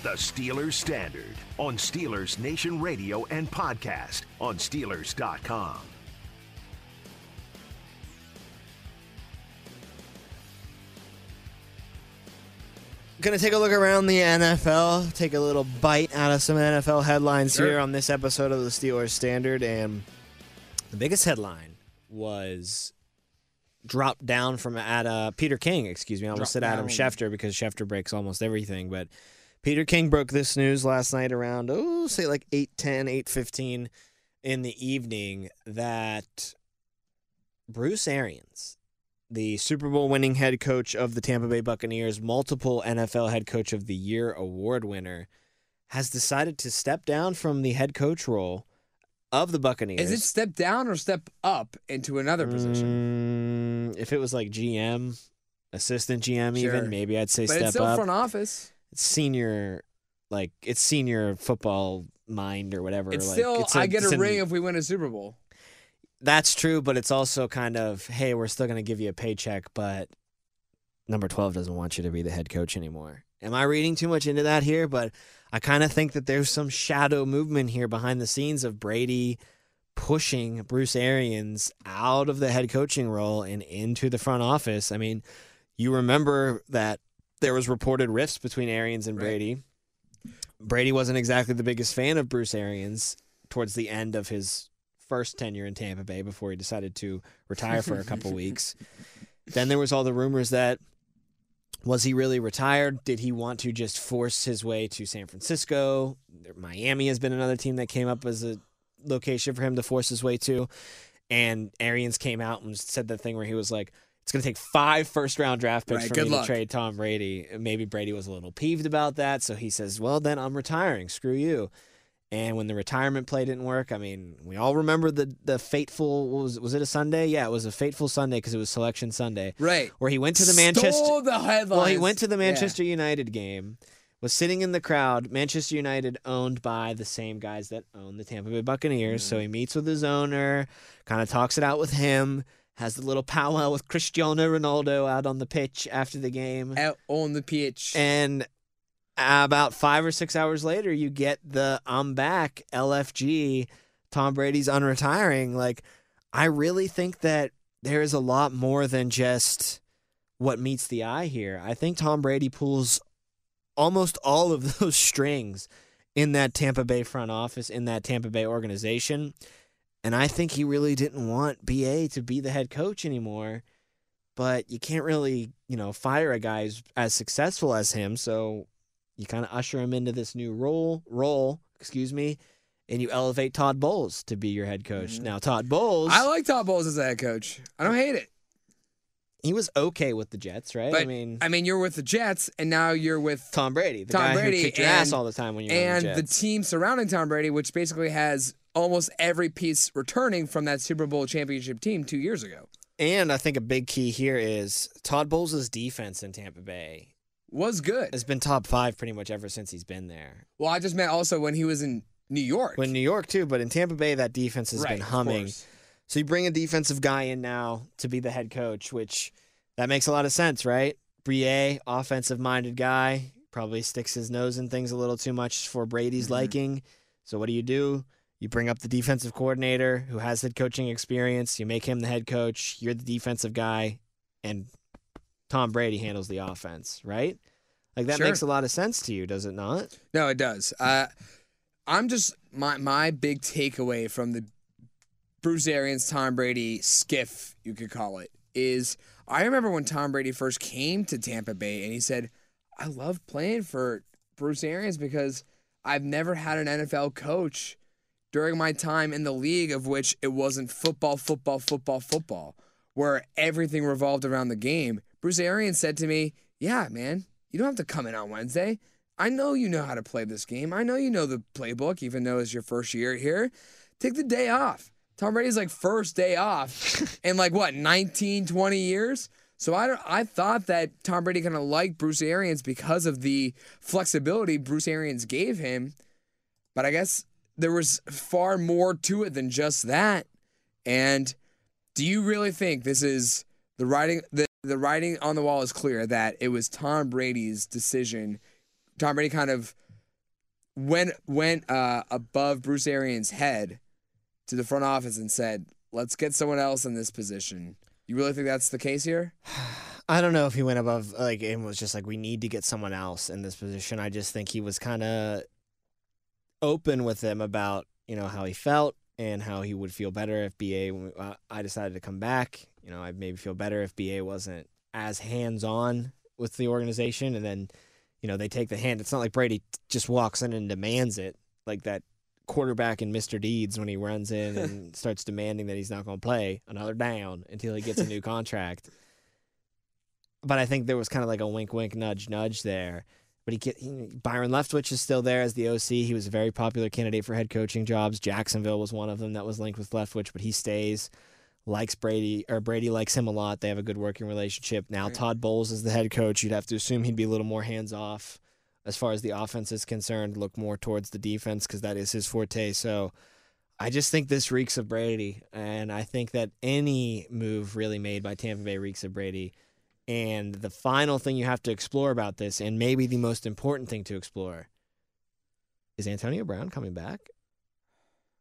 is the Steelers Standard on Steelers Nation Radio and podcast on Steelers.com. Going to take a look around the NFL, take a little bite out of some NFL headlines Sure. here on this episode of the Steelers Standard. And the biggest headline was dropped down from at uh, Peter King, excuse me. I almost Dropped said Adam down. Schefter because Schefter breaks almost everything. But Peter King broke this news last night around, oh, say like 8.10, 8.15 in the evening that Bruce Arians, the Super Bowl winning head coach of the Tampa Bay Buccaneers, multiple NFL head coach of the year award winner, has decided to step down from the head coach role of the Buccaneers. Is it step down or step up into another position? Mm, if it was like GM, assistant GM, Sure. even maybe I'd say But step it's still up. front office. It's senior, like it's senior football mind or whatever. It's like, still it's I get a an- ring if we win a Super Bowl. That's true, but it's also kind of hey, we're still going to give you a paycheck, but number twelve doesn't want you to be the head coach anymore. Am I reading too much into that here? But I kind of think that there's some shadow movement here behind the scenes of Brady pushing Bruce Arians out of the head coaching role and into the front office. I mean, you remember that there was reported rifts between Arians and Right. Brady. Brady wasn't exactly the biggest fan of Bruce Arians towards the end of his first tenure in Tampa Bay before he decided to retire for a couple weeks. Then there was all the rumors that was he really retired? Did he want to just force his way to San Francisco? Miami has been another team that came up as a location for him to force his way to. And Arians came out and said the thing where he was like, it's going to take five first round draft picks Right, for me luck. to trade Tom Brady. Maybe Brady was a little peeved about that. So he says, well, then I'm retiring. Screw you. And when the retirement play didn't work, I mean, we all remember the the fateful was was it a Sunday? Yeah, it was a fateful Sunday because it was Selection Sunday, Right. where he went to the Manchester. Stole the headlines. Well, he went to the Yeah. Manchester United game, was sitting in the crowd. Manchester United owned by the same guys that own the Tampa Bay Buccaneers. So mm. he meets with his owner, kind of talks it out with him, has the little powwow with Cristiano Ronaldo out on the pitch after the game. Out on the pitch. And about five or six hours later, you get the I'm back LFG. Tom Brady's unretiring. Like, I really think that there is a lot more than just what meets the eye here. I think Tom Brady pulls almost all of those strings in that Tampa Bay front office, in that Tampa Bay organization. And I think he really didn't want BA to be the head coach anymore. But you can't really, you know, fire a guy who's as successful as him. So you kind of usher him into this new role, role, excuse me, and you elevate Todd Bowles to be your head coach. Mhm. Now, Todd Bowles, I like Todd Bowles as a head coach. I don't hate it. he was okay with the Jets, right? I mean, I mean, you're with the Jets, and now you're with Tom Brady, the Tom guy Brady who kicked your ass and- all the time when you and the the team surrounding Tom Brady, which basically has almost every piece returning from that Super Bowl championship team two years ago. And I think a big key here is Todd Bowles' defense in Tampa Bay Was good. has been top five pretty much ever since he's been there. Well, I just meant also when he was in New York. When New York too, but in Tampa Bay, that defense has right, been humming. So you bring a defensive guy in now to be the head coach, which that makes a lot of sense, right? Brie, offensive minded guy, probably sticks his nose in things a little too much for Brady's Mhm. liking. So what do you do? You bring up the defensive coordinator who has head coaching experience. You make him the head coach. You're the defensive guy, and Tom Brady handles the offense, right? Like that Sure. makes a lot of sense to you, does it not? No, it does. Uh, I'm just my my big takeaway from the Bruce Arians Tom Brady skiff, you could call it, is I remember when Tom Brady first came to Tampa Bay and he said, "I love playing for Bruce Arians because I've never had an NFL coach during my time in the league of which it wasn't football, football, football, football, where everything revolved around the game." Bruce Arians said to me, "Yeah, man, you don't have to come in on Wednesday. I know you know how to play this game. I know you know the playbook, even though it's your first year here. Take the day off. Tom Brady's like first day off in like what, 19, 20 years? So I don't, I thought that Tom Brady kind of liked Bruce Arians because of the flexibility Bruce Arians gave him. But I guess there was far more to it than just that. And do you really think this is the writing the, the writing on the wall is clear that it was Tom Brady's decision. Tom Brady kind of went went uh, above Bruce Arians' head to the front office and said, "Let's get someone else in this position." You really think that's the case here? I don't know if he went above like and was just like we need to get someone else in this position. I just think he was kind of open with him about you know how he felt and how he would feel better if BA. uh, I decided to come back. You know, I'd maybe feel better if BA wasn't as hands on with the organization, and then you know they take the hand. It's not like Brady just walks in and demands it like that quarterback in Mr. Deeds when he runs in and starts demanding that he's not going to play another down until he gets a new contract. But I think there was kind of like a wink, wink, nudge, nudge there. But he, get, he Byron Leftwich is still there as the OC. He was a very popular candidate for head coaching jobs. Jacksonville was one of them that was linked with Leftwich, but he stays. Likes Brady or Brady likes him a lot. They have a good working relationship. Now Right. Todd Bowles is the head coach. You'd have to assume he'd be a little more hands off as far as the offense is concerned. Look more towards the defense because that is his forte. So I just think this reeks of Brady, and I think that any move really made by Tampa Bay reeks of Brady. And the final thing you have to explore about this, and maybe the most important thing to explore, is Antonio Brown coming back?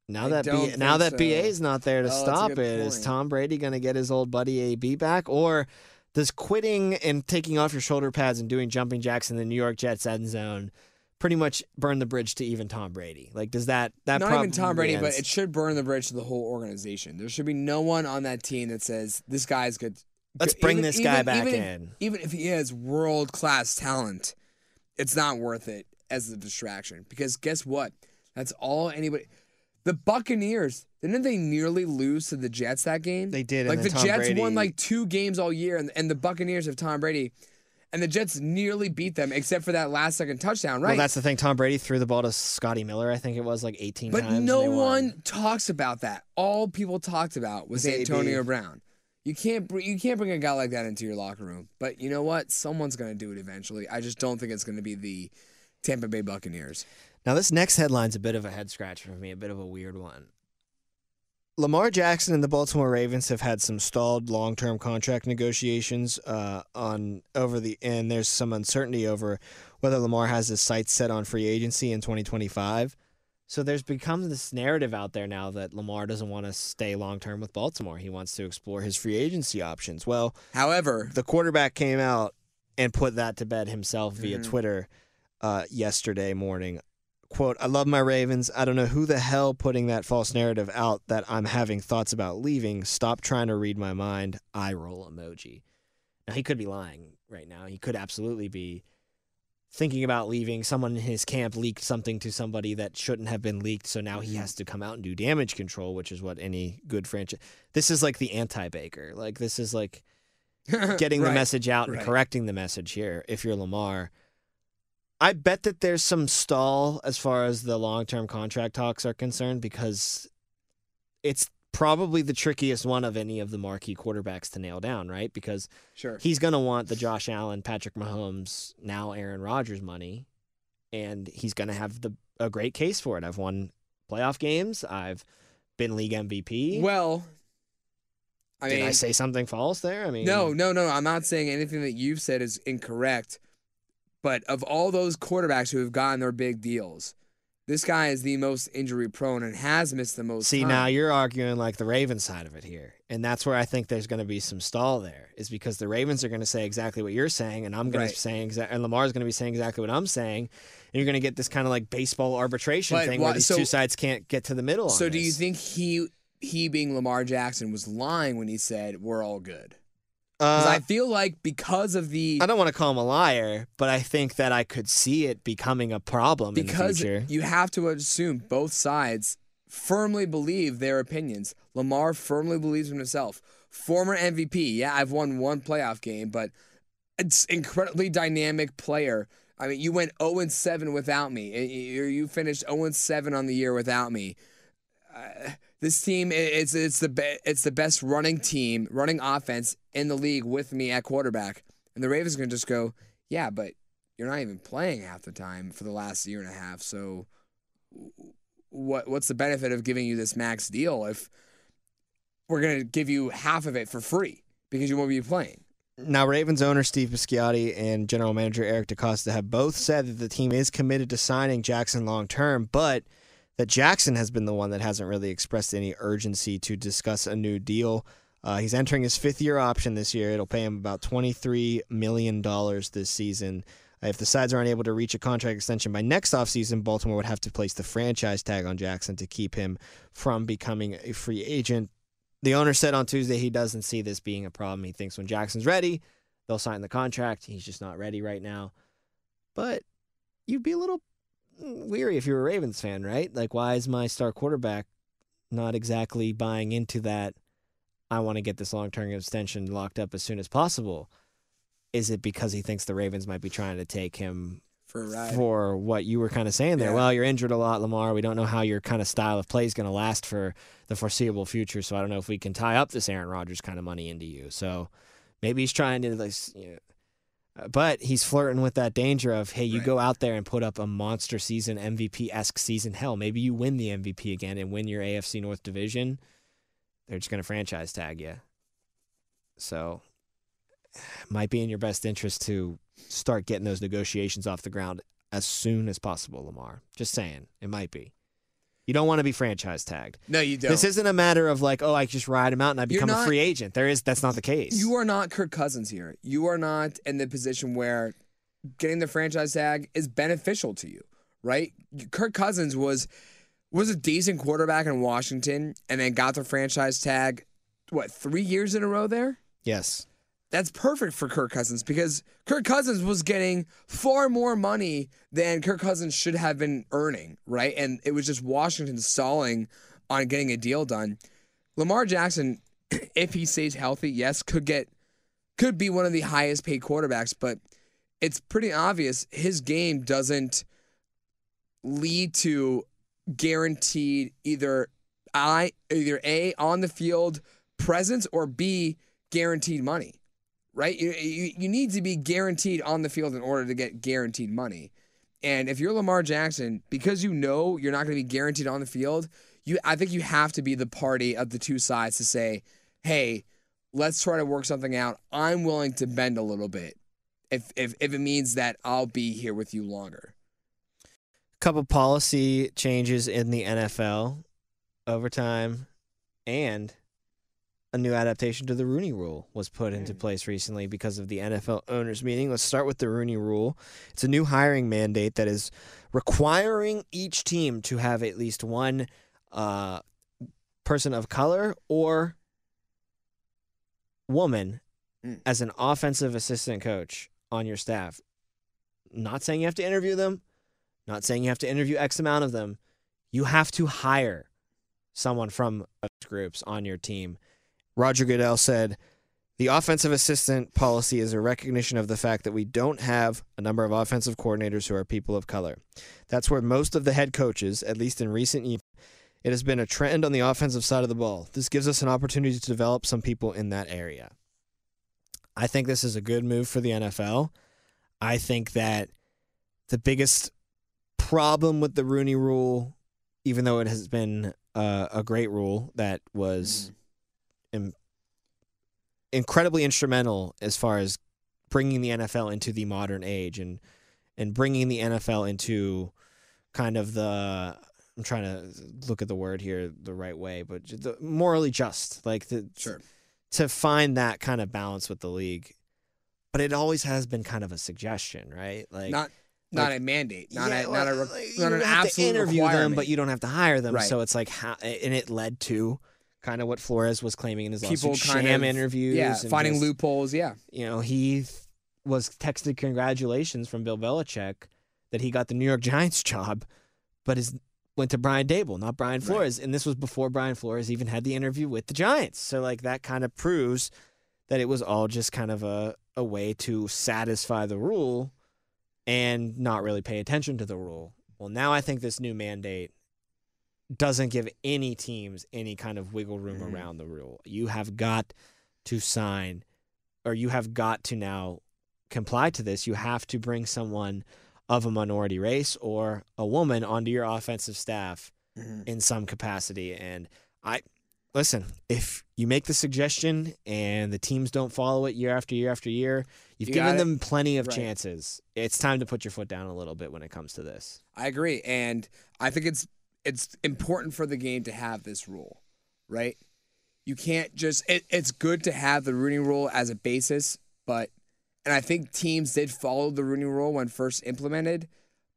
Now I that B, now that so. BA is not there to Oh, stop it, is point. Tom Brady going to get his old buddy AB back, or does quitting and taking off your shoulder pads and doing jumping jacks in the New York Jets end zone pretty much burn the bridge to even Tom Brady? Like, does that that Not even Tom Brady, but it should burn the bridge to the whole organization. There should be no one on that team that says this guy's good. Let's bring even- this guy even- back even in. even if he has world class talent, it's not worth it as a distraction. Because guess what? That's all anybody. The Buccaneers didn't they nearly lose to the Jets that game? They did, Like the Tom Jets Brady- won like two games all year, and, and the Buccaneers have Tom Brady, and the Jets nearly beat them except for that last second touchdown. Right? Well, that's the thing. Tom Brady threw the ball to Scotty Miller. I think it was like 18 But no one talks about that. All people talked about was. Antonio Brown. You can't br- you can't bring a guy like that into your locker room. But you know what? Someone's going to do it eventually. I just don't think it's going to be the Tampa Bay Buccaneers. Now, this next headline's a bit of a head scratcher for me, a bit of a weird one. Lamar Jackson and the Baltimore Ravens have had some stalled long-term contract negotiations uh, on over the, and there's some uncertainty over whether Lamar has his sights set on free agency in 2025. So there's become this narrative out there now that Lamar doesn't want to stay long-term with Baltimore. He wants to explore his free agency options. Well, However, the quarterback came out and put that to bed himself via Mhm. Twitter uh, yesterday morning. Quote, I love my Ravens. I don't know who the hell putting that false narrative out that I'm having thoughts about leaving. Stop trying to read my mind. Eye roll emoji. Now, he could be lying right now. He could absolutely be thinking about leaving. Someone in his camp leaked something to somebody that shouldn't have been leaked. So now he mm-hmm. has to come out and do damage control, which is what any good franchise. This is like the anti Baker. Like, this is like getting the message out and right. correcting the message here if you're Lamar. I bet that there's some stall as far as the long term contract talks are concerned because it's probably the trickiest one of any of the marquee quarterbacks to nail down, right? Because Sure. he's going to want the Josh Allen, Patrick Mahomes, now Aaron Rodgers money, and he's going to have the a great case for it. I've won playoff games. I've been league MVP. Well, I Did mean, I say something false there? I mean, no, no, no. I'm not saying anything that you've said is incorrect. But of all those quarterbacks who have gotten their big deals, this guy is the most injury prone and has missed the most. See, time. now you're arguing like the Ravens side of it here. And that's where I think there's going to be some stall there, is because the Ravens are going to say exactly what you're saying, and I'm going Right. to say exactly, and Lamar's going to be saying exactly what I'm saying. And you're going to get this kind of like baseball arbitration But thing why- where these so- two sides can't get to the middle. on So do you think he he being Lamar Jackson was lying when he said we're all good? Uh, I feel like because of the I don't want to call him a liar, but I think that I could see it becoming a problem because in the future. you have to assume both sides firmly believe their opinions. Lamar firmly believes in himself. Former MVP, yeah, I've won one playoff game, but it's incredibly dynamic player. I mean, you went 0 and 7 without me. You finished 0 and 7 on the year without me. Uh, this team, it's it's the be- it's the best running team, running offense in the league with me at quarterback. And the Ravens are gonna just go, yeah, but you're not even playing half the time for the last year and a half. So, what what's the benefit of giving you this max deal if we're gonna give you half of it for free because you won't be playing? Now, Ravens owner Steve Bisciotti and general manager Eric DeCosta have both said that the team is committed to signing Jackson long term, but that Jackson has been the one that hasn't really expressed any urgency to discuss a new deal. Uh, he's entering his fifth year option this year. It'll pay him about $23 million this season. If the sides aren't able to reach a contract extension by next offseason, Baltimore would have to place the franchise tag on Jackson to keep him from becoming a free agent. The owner said on Tuesday he doesn't see this being a problem. He thinks when Jackson's ready, they'll sign the contract. He's just not ready right now. But you'd be a little weary if you're a Ravens fan, right? Like, why is my star quarterback not exactly buying into that? I want to get this long term extension locked up as soon as possible. Is it because he thinks the Ravens might be trying to take him For a ride. for what you were kind of saying there. Yeah. Well, you're injured a lot, Lamar. We don't know how your kind of style of play is going to last for the foreseeable future. So I don't know if we can tie up this Aaron Rodgers kind of money into you. So maybe he's trying to, like, you know, but he's flirting with that danger of, hey, you Right. go out there and put up a monster season, MVP esque season. Hell, maybe you win the MVP again and win your AFC North division. They're just going to franchise tag you. So might be in your best interest to start getting those negotiations off the ground as soon as possible, Lamar. Just saying, it might be. You don't want to be franchise tagged. No, you don't. This isn't a matter of like, oh, I just ride him out and I become a free agent. There is that's not the case. You are not Kirk Cousins here. You are not in the position where getting the franchise tag is beneficial to you, right? Kirk Cousins was was a decent quarterback in Washington and then got the franchise tag what, 3 years in a row there? yes. That's perfect for Kirk Cousins because Kirk Cousins was getting far more money than Kirk Cousins should have been earning, right? And it was just Washington stalling on getting a deal done. Lamar Jackson, if he stays healthy, yes, could get could be one of the highest paid quarterbacks, but it's pretty obvious his game doesn't lead to guaranteed either I either A on the field presence or B guaranteed money. Right? You, you, you need to be guaranteed on the field in order to get guaranteed money. And if you're Lamar Jackson, because you know you're not going to be guaranteed on the field, you I think you have to be the party of the two sides to say, "Hey, let's try to work something out. I'm willing to bend a little bit if if if it means that I'll be here with you longer." A couple policy changes in the NFL, overtime, and a new adaptation to the Rooney Rule was put into place recently because of the NFL owners meeting. Let's start with the Rooney Rule. It's a new hiring mandate that is requiring each team to have at least one uh, person of color or woman Mm. as an offensive assistant coach on your staff. Not saying you have to interview them, not saying you have to interview X amount of them. You have to hire someone from those groups on your team. Roger Goodell said, the offensive assistant policy is a recognition of the fact that we don't have a number of offensive coordinators who are people of color. That's where most of the head coaches, at least in recent years, it has been a trend on the offensive side of the ball. This gives us an opportunity to develop some people in that area. I think this is a good move for the NFL. I think that the biggest problem with the Rooney rule, even though it has been uh, a great rule that was incredibly instrumental as far as bringing the NFL into the modern age and and bringing the NFL into kind of the I'm trying to look at the word here the right way, but the morally just, like the Sure. to find that kind of balance with the league. But it always has been kind of a suggestion, right? Like not not like- a mandate, not yeah, a not a re- like, not you an have absolute to interview them, but you don't have to hire them. Right. So it's like, how, and it led to kind of what Flores was claiming in his people lawsuit, kind sham of interviews, yeah, finding just- loopholes, yeah. You know, he was texted congratulations from Bill Belichick that he got the New York Giants job, but his went to Brian Daboll, not Brian Right. Flores, and this was before Brian Flores even had the interview with the Giants. So like that kind of proves that it was all just kind of a a way to satisfy the rule and not really pay attention to the rule. Well, now I think this new mandate doesn't give any teams any kind of wiggle room Mhm. around the rule. You have got to sign or you have got to now comply to this. You have to bring someone of a minority race or a woman onto your offensive staff Mm-hmm. in some capacity and I listen, if you make the suggestion and the teams don't follow it year after year after year, you've You given them plenty of Right. chances. It's time to put your foot down a little bit when it comes to this. I agree, and I think it's it's important for the game to have this rule, right? You can't just. It, it's good to have the Rooney Rule as a basis, but and I think teams did follow the Rooney Rule when first implemented,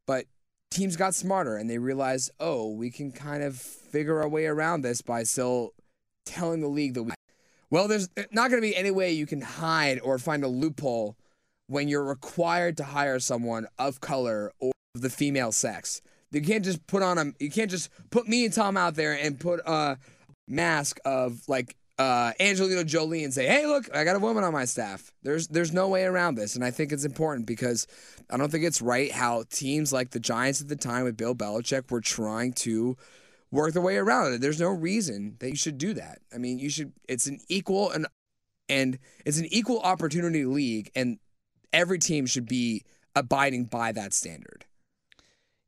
but teams got smarter and they realized, oh, we can kind of figure our way around this by still telling the league that we. Well, there's not going to be any way you can hide or find a loophole when you're required to hire someone of color or of the female sex. You can't just put on a you can't just put me and Tom out there and put a mask of like uh, Angelina Jolie and say, "Hey, look, I got a woman on my staff." There's there's no way around this, and I think it's important because I don't think it's right how teams like the Giants at the time with Bill Belichick were trying to work their way around it. There's no reason that you should do that. I mean, you should. It's an equal and and it's an equal opportunity league, and every team should be abiding by that standard.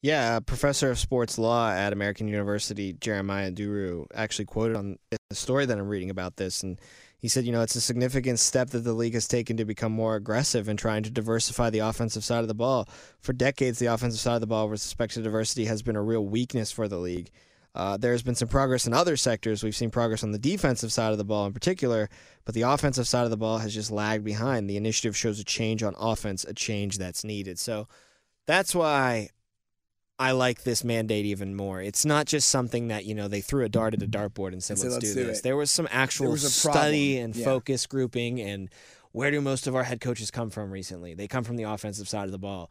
Yeah, professor of sports law at American University, Jeremiah Duru, actually quoted on the story that I'm reading about this, and he said, you know, it's a significant step that the league has taken to become more aggressive in trying to diversify the offensive side of the ball. For decades, the offensive side of the ball with respect to diversity has been a real weakness for the league. Uh, there's been some progress in other sectors. We've seen progress on the defensive side of the ball in particular, but the offensive side of the ball has just lagged behind. The initiative shows a change on offense, a change that's needed. So that's why I like this mandate even more. It's not just something that, you know, they threw a dart at a dartboard and said, And said, let's, "Let's do do this. it." There was some actual was study and Yeah. focus grouping and where do most of our head coaches come from recently? They come from the offensive side of the ball.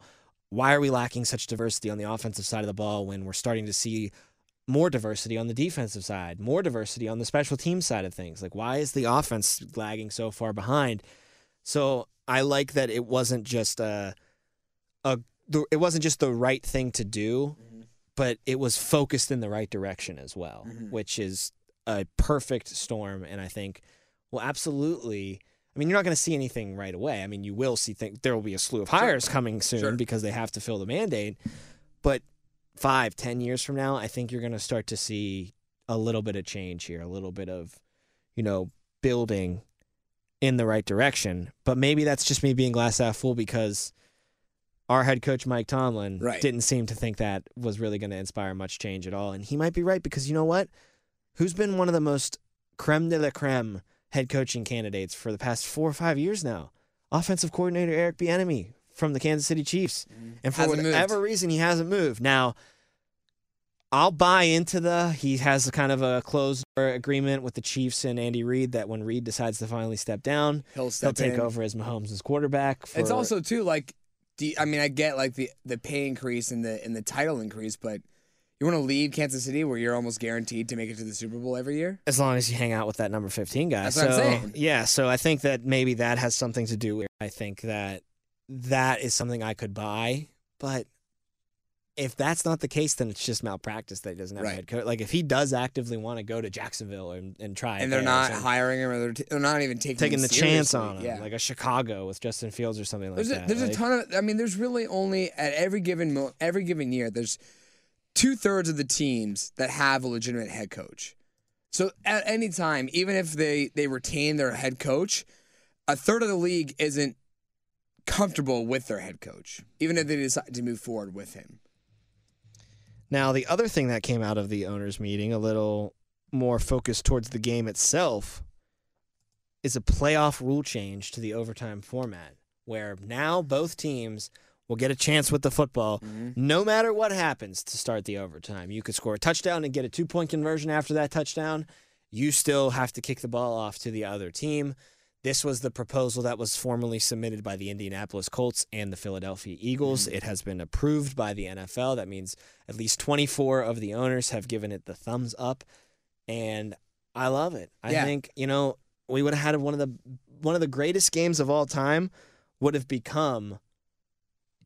Why are we lacking such diversity on the offensive side of the ball when we're starting to see more diversity on the defensive side, more diversity on the special team side of things? Like, why is the offense lagging so far behind? So I like that it wasn't just a, a the, it wasn't just the right thing to do, but it was focused in the right direction as well, Mhm. which is a perfect storm. And I think, well, absolutely. I mean, you're not going to see anything right away. I mean, you will see things. There will be a slew of hires coming soon Sure. because they have to fill the mandate. But five, ten years from now, I think you're going to start to see a little bit of change here, a little bit of, you know, building in the right direction. But maybe that's just me being glass half full because our head coach Mike Tomlin Right. didn't seem to think that was really going to inspire much change at all. And he might be right because you know what? Who's been one of the most creme de la creme head coaching candidates for the past four or five years now? Offensive coordinator Eric Bieniemy from the Kansas City Chiefs. Mm. And for Hasn't moved. whatever reason, he hasn't moved. Now, I'll buy into the he has a kind of a closed agreement with the Chiefs and Andy Reid that when Reid decides to finally step down, He'll he'll take in. over as Mahomes' quarterback. For, It's also too like, do you- I mean, I get like the the pay increase and the and the title increase, but you want to leave Kansas City where you're almost guaranteed to make it to the Super Bowl every year. as long as you hang out with that number 15 guy. That's so, what I'm saying. Yeah, so I think that maybe that has something to do with I think that that is something I could buy, but if that's not the case, then it's just malpractice that he doesn't have a head coach. Like if he does actively want to go to Jacksonville and, and try, and they're not hiring him, or they're, t- they're not even taking taking the chance on him, Yeah. like a Chicago with Justin Fields or something like There's a, that. there's a ton of. I mean, there's really only at every given mo- every given year, there's two thirds of the teams that have a legitimate head coach. So at any time, even if they they retain their head coach, a third of the league isn't comfortable with their head coach, even if they decide to move forward with him. Now, the other thing that came out of the owners' meeting, a little more focused towards the game itself, is a playoff rule change to the overtime format, where now both teams will get a chance with the football, mm-hmm. no matter what happens to start the overtime. You could score a touchdown and get a two point conversion after that touchdown. You still have to kick the ball off to the other team. This was the proposal that was formally submitted by the Indianapolis Colts and the Philadelphia Eagles. Mm-hmm. It has been approved by the NFL. That means at least 24 of the owners have given it the thumbs up, and I love it. I Yeah. think you know we would have had one of the one of the greatest games of all time would have become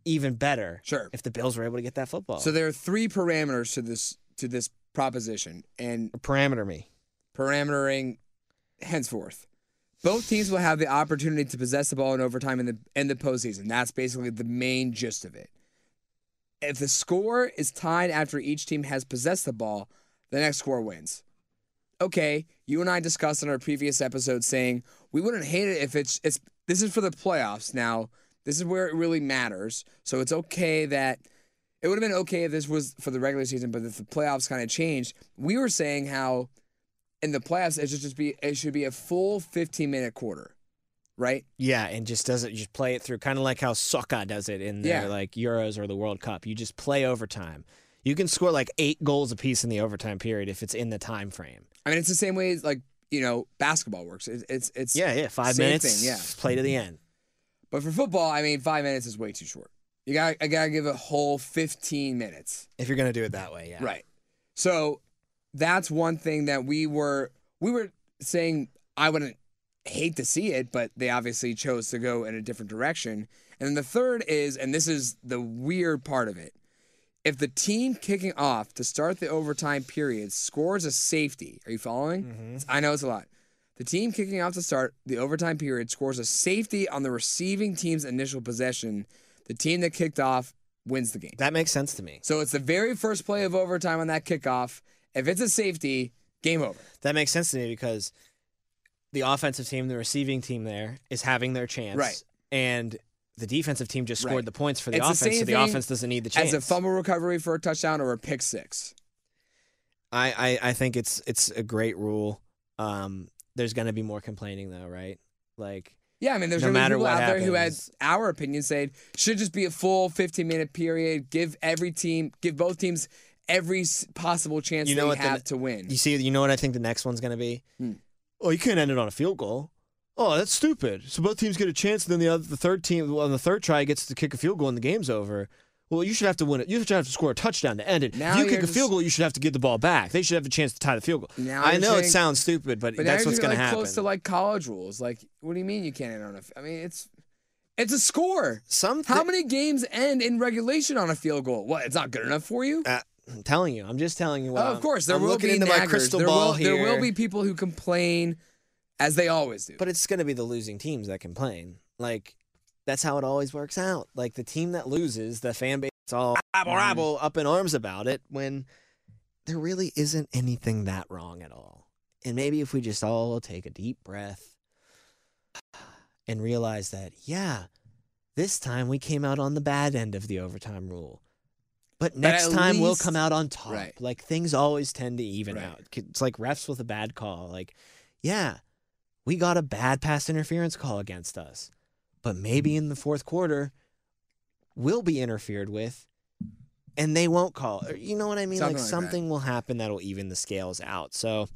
even better Sure. if the Bills were able to get that football. So there are three parameters to this to this proposition, and parameter me. parametering henceforth. Both teams will have the opportunity to possess the ball in overtime in the in the postseason. That's basically the main gist of it. If the score is tied after each team has possessed the ball, the next score wins. okay, you and I discussed in our previous episode saying we wouldn't hate it if it's it's this is for the playoffs now. This is where it really matters. So it's okay that it would have been okay if this was for the regular season, but if the playoffs kind of changed, we were saying how in the playoffs it should just be it should be a full 15 minute quarter, right? Yeah, and just doesn't just play it through, kind of like how soccer does it in their Yeah. like Euros or the World Cup. You just play overtime. You can score like eight goals apiece in the overtime period if it's in the time frame. I mean, it's the same way as like you know basketball works. It's it's, it's Yeah, yeah, five minutes. thing, yeah. play to the end. But for football, I mean, five minutes is way too short. You got I gotta give a whole 15 minutes. If you're gonna do it that way, yeah. Right. So that's one thing that we were we were saying I wouldn't hate to see it, but they obviously chose to go in a different direction. And then the third is, and this is the weird part of it. If the team kicking off to start the overtime period scores a safety, are you following? Mm-hmm. I know it's a lot. The team kicking off to start the overtime period scores a safety on the receiving team's initial possession. The team that kicked off wins the game. That makes sense to me. So it's the very first play of overtime on that kickoff. If it's a safety, game over. That makes sense to me because the offensive team, the receiving team there is having their chance. Right. And the defensive team just scored Right. the points for the It's offense, same so the offense doesn't need the chance. As a fumble recovery for a touchdown or a pick six. I, I, I think it's it's a great rule. Um, there's gonna be more complaining though, right? Like Yeah, I mean, there's No matter people out there who had our opinion saying should just be a full 15 minute period. Give every team, give both teams every possible chance You know they what the- have to win. You see, you know what I think the next one's going to be? Hmm. Oh, you can't end it on a field goal. Oh, that's stupid. So both teams get a chance, and then the other, the third team on the third try gets to kick a field goal, and the game's over. Well, you should have to win it. You should have to score a touchdown to end it. Now if you kick a just- field goal, you should have to get the ball back. They should have a chance to tie the field goal. Now I know it sounds stupid, but, but that's what's going to happen. Close to like college rules. Like, what do you mean you can't end on a? I mean, it's it's a score. Some How many games end in regulation on a field goal? What? It's not good enough for you? Uh, I'm telling you. I'm just telling you. What Oh, of course, there I'm will looking be into my crystal there ball will, here. There will be people who complain, as they always do. But it's going to be the losing teams that complain. Like that's how it always works out. Like the team that loses, the fan base is all rabble, rabble, up in arms about it when there really isn't anything that wrong at all. And maybe if we just all take a deep breath and realize that, yeah, this time we came out on the bad end of the overtime rule. But next at time we'll come out on top. Right. Like things always tend to even Right. out. It's like refs with a bad call. Like, yeah, we got a bad pass interference call against us. But maybe mm-hmm. in the fourth quarter, we'll be interfered with and they won't call. Or You know what I mean? Something like like that. something will happen that'll even the scales out. So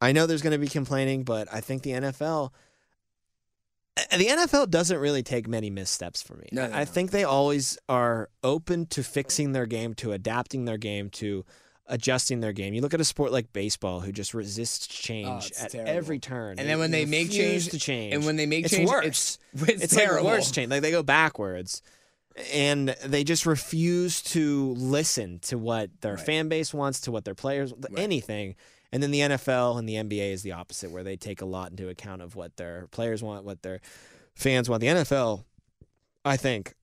I know there's going to be complaining, but I think the NFL the NFL doesn't really take many missteps for me. No, I no, I no. think they always are open to fixing their game, to adapting their game, to adjusting their game. You look at a sport like baseball, who just resists oh, change Oh, at terrible. every turn, And then when they make change- to change, and when they make it's change, worse. it's- it's it's like terrible. worst change. Like they go backwards, and they just refuse to listen to what their Right. fan base wants, to what their players, anything. And then the NFL and the NBA is the opposite, where they take a lot into account of what their players want, what their fans want. The NFL, I think,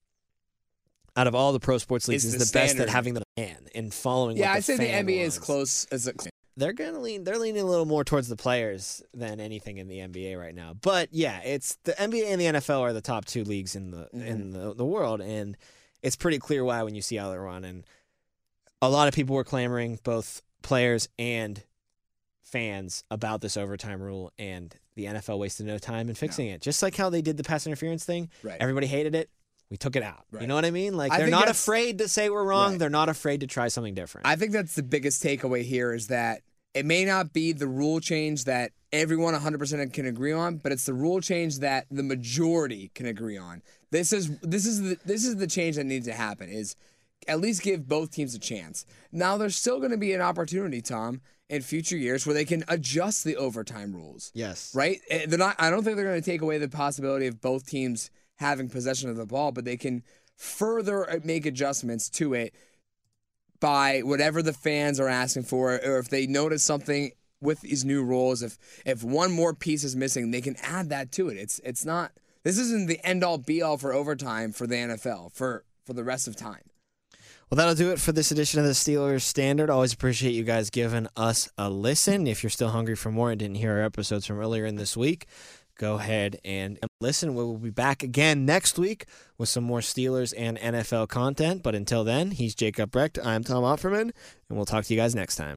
out of all the pro sports leagues, is the the, best at having the fan and following. yeah, I'd say the NBA is wants. close as a. They're gonna lean. They're leaning a little more towards the players than anything in the NBA right now. But yeah, it's the NBA and the NFL are the top two leagues in the mm-hmm. in the, the world, and it's pretty clear why when you see how they run. And a lot of people were clamoring, both players and fans, about this overtime rule, and the NFL wasted no time in fixing it. Just like how they did the pass interference thing. Right. Everybody hated it. We took it out. Right. You know what I mean? Like I they're not afraid to say we're wrong. Right. They're not afraid to try something different. I think that's the biggest takeaway here is that it may not be the rule change that everyone 100% can agree on, but it's the rule change that the majority can agree on. This is this is the this is the change that needs to happen is at least give both teams a chance. Now there's still going to be an opportunity, Tom, in future years where they can adjust the overtime rules. yes. right? Eh, They're not. I don't think they're going to take away the possibility of both teams having possession of the ball, but they can further uh, make adjustments to it by whatever the fans are asking for, or if they notice something with these new rules. If if one more piece is missing, they can add that to it. It's it's not. This isn't the end all be all for overtime for the NFL for for the rest of time. Well, that'll do it for this edition of the Steelers Standard. Always appreciate you guys giving us a listen. If you're still hungry for more and didn't hear our episodes from earlier in this week, go ahead and listen. We'll be back again next week with some more Steelers and NFL content. But until then, he's Jacob Brecht. I'm Tom Offerman, and we'll talk to you guys next time.